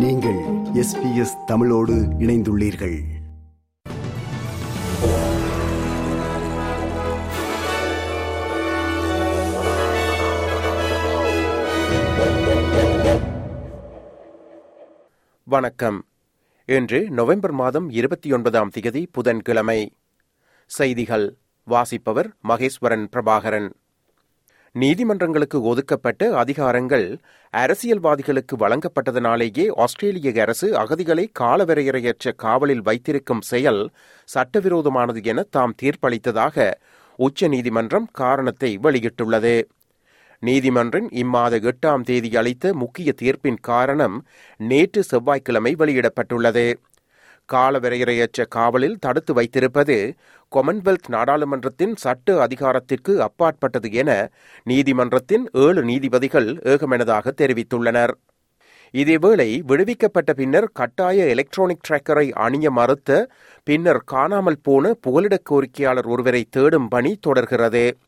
நீங்கள் எஸ்பிஎஸ் தமிழோடு இணைந்துள்ளீர்கள். வணக்கம். இன்று நவம்பர் மாதம் இருபத்தி ஒன்பதாம் திகதி புதன்கிழமை. செய்திகள் வாசிப்பவர் மகேஸ்வரன் பிரபாகரன். நீதிமன்றங்களுக்கு ஒதுக்கப்பட்ட அதிகாரங்கள் அரசியல்வாதிகளுக்கு வழங்கப்பட்டதனாலேயே ஆஸ்திரேலிய அரசு அகதிகளை காலவரையறையற்ற காவலில் வைத்திருக்கும் செயல் சட்டவிரோதமானது என தாம் தீர்ப்பளித்ததாக உச்ச நீதிமன்றம் காரணத்தை வெளியிட்டுள்ளது. நீதிமன்றின் இம்மாத எட்டாம் தேதி அளித்த முக்கிய தீர்ப்பின் காரணம் நேற்று செவ்வாய்க்கிழமை வெளியிடப்பட்டுள்ளது. காலவரையறையற்ற காவலில் தடுத்து வைத்திருப்பது கொமன்வெல்த் நாடாளுமன்றத்தின் சட்ட அதிகாரத்திற்கு அப்பாற்பட்டது என நீதிமன்றத்தின் ஏழு நீதிபதிகள் ஏகமனதாக தெரிவித்துள்ளனர். இதேவேளை விடுவிக்கப்பட்ட பின்னர் கட்டாய எலக்ட்ரானிக் டிராக்கரை அணிய மறுத்த பின்னர் காணாமல் போன புகலிடக் கோரிக்கையாளர் ஒருவரை தேடும் பணி தொடர்கிறது.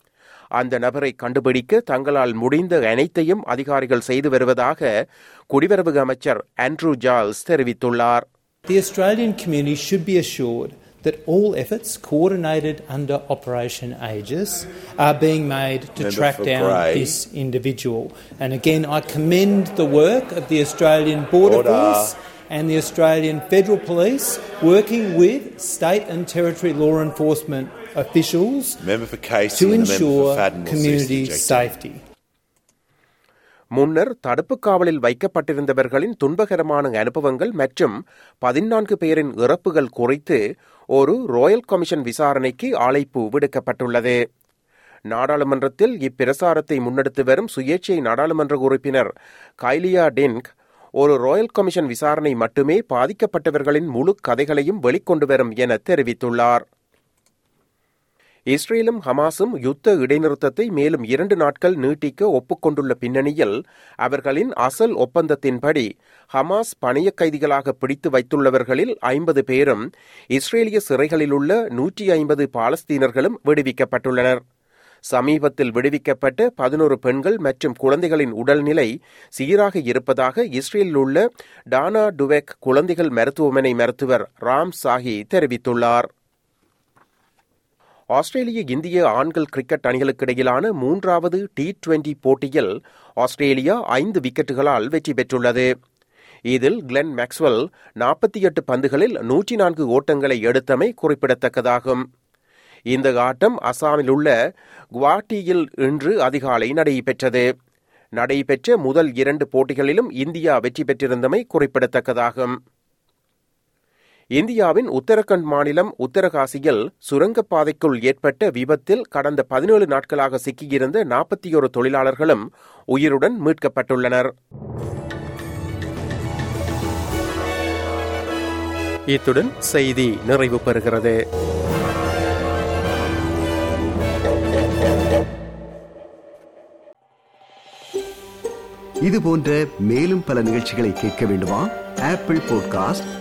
அந்த நபரை கண்டுபிடிக்க தங்களால் முடிந்த அனைத்தையும் அதிகாரிகள் செய்து வருவதாக குடிவரவு அமைச்சர் ஆண்ட்ரூ ஜால்ஸ் தெரிவித்துள்ளார். The Australian community should be assured that all efforts coordinated under Operation Aegis are being made to Member track down Grey. this individual. And again, I commend the work of the Australian Border Order. Force and the Australian Federal Police working with state and territory law enforcement officials Casey to and the member ensure for Fadden will cease community safety. முன்னர் தடுப்பு காவலில் வைக்கப்பட்டிருந்தவர்களின் துன்பகரமான அனுபவங்கள் மற்றும் பதினான்கு பேரின் இறப்புகள் குறித்து ஒரு ராயல் கமிஷன் விசாரணைக்கு அழைப்பு விடுக்கப்பட்டுள்ளது. நாடாளுமன்றத்தில் இப்பிரசாரத்தை முன்னெடுத்து வரும் சுயேட்சை நாடாளுமன்ற உறுப்பினர் கைலியா டென்க் ஒரு ராயல் கமிஷன் விசாரணை மட்டுமே பாதிக்கப்பட்டவர்களின் முழு கதைகளையும் வெளிக்கொண்டு வரும் என தெரிவித்துள்ளார். இஸ்ரேலும் ஹமாஸும் யுத்த இடைநிறுத்தத்தை மேலும் இரண்டு நாட்கள் நீட்டிக்க ஒப்புக்கொண்டுள்ள பின்னணியில் அவர்களின் அசல் ஒப்பந்தத்தின்படி ஹமாஸ் பணைய கைதிகளாக பிடித்து வைத்துள்ளவர்களில் ஐம்பது பேரும் இஸ்ரேலிய சிறைகளில் உள்ள நூற்றி ஐம்பது பாலஸ்தீனர்களும் விடுவிக்கப்பட்டுள்ளனர். சமீபத்தில் விடுவிக்கப்பட்ட பதினோரு பெண்கள் மற்றும் குழந்தைகளின் உடல்நிலை சீராக இருப்பதாக இஸ்ரேலில் உள்ள டானா டுவெக் குழந்தைகள் மருத்துவமனை மருத்துவர் ராம் சாஹி தெரிவித்துள்ளார். ஆஸ்திரேலிய இந்திய ஆண்கள் கிரிக்கெட் அணிகளுக்கிடையிலான மூன்றாவது டி டுவெண்டி போட்டியில் ஆஸ்திரேலியா ஐந்து விக்கெட்டுகளால் வெற்றி பெற்றுள்ளது. இதில் கிளென் மேக்ஸ்வெல் நாற்பத்தி எட்டு பந்துகளில் நூற்றி நான்கு ஓட்டங்களை எடுத்தமை குறிப்பிடத்தக்கதாகும். இந்த ஆட்டம் அசாமில் உள்ள குவாட்டியில் இன்று அதிகாலை நடைபெற்றது. நடைபெற்ற முதல் இரண்டு போட்டிகளிலும் இந்தியா வெற்றி பெற்றிருந்தமை குறிப்பிடத்தக்கதாகும். இந்தியாவின் உத்தரகண்ட் மாநிலம் உத்தரகாசியில் சுரங்கப்பாதைக்குள் ஏற்பட்ட விபத்தில் கடந்த பதினேழு நாட்களாக சிக்கியிருந்த நாற்பத்தி ஒரு தொழிலாளர்களும் உயிருடன் மீட்கப்பட்டுள்ளனர். இத்துடன் செய்தி நிறைவு பெறுகிறது. இது போன்ற மேலும் பல நிகழ்ச்சிகளை கேட்க வேண்டுமா? Apple podcast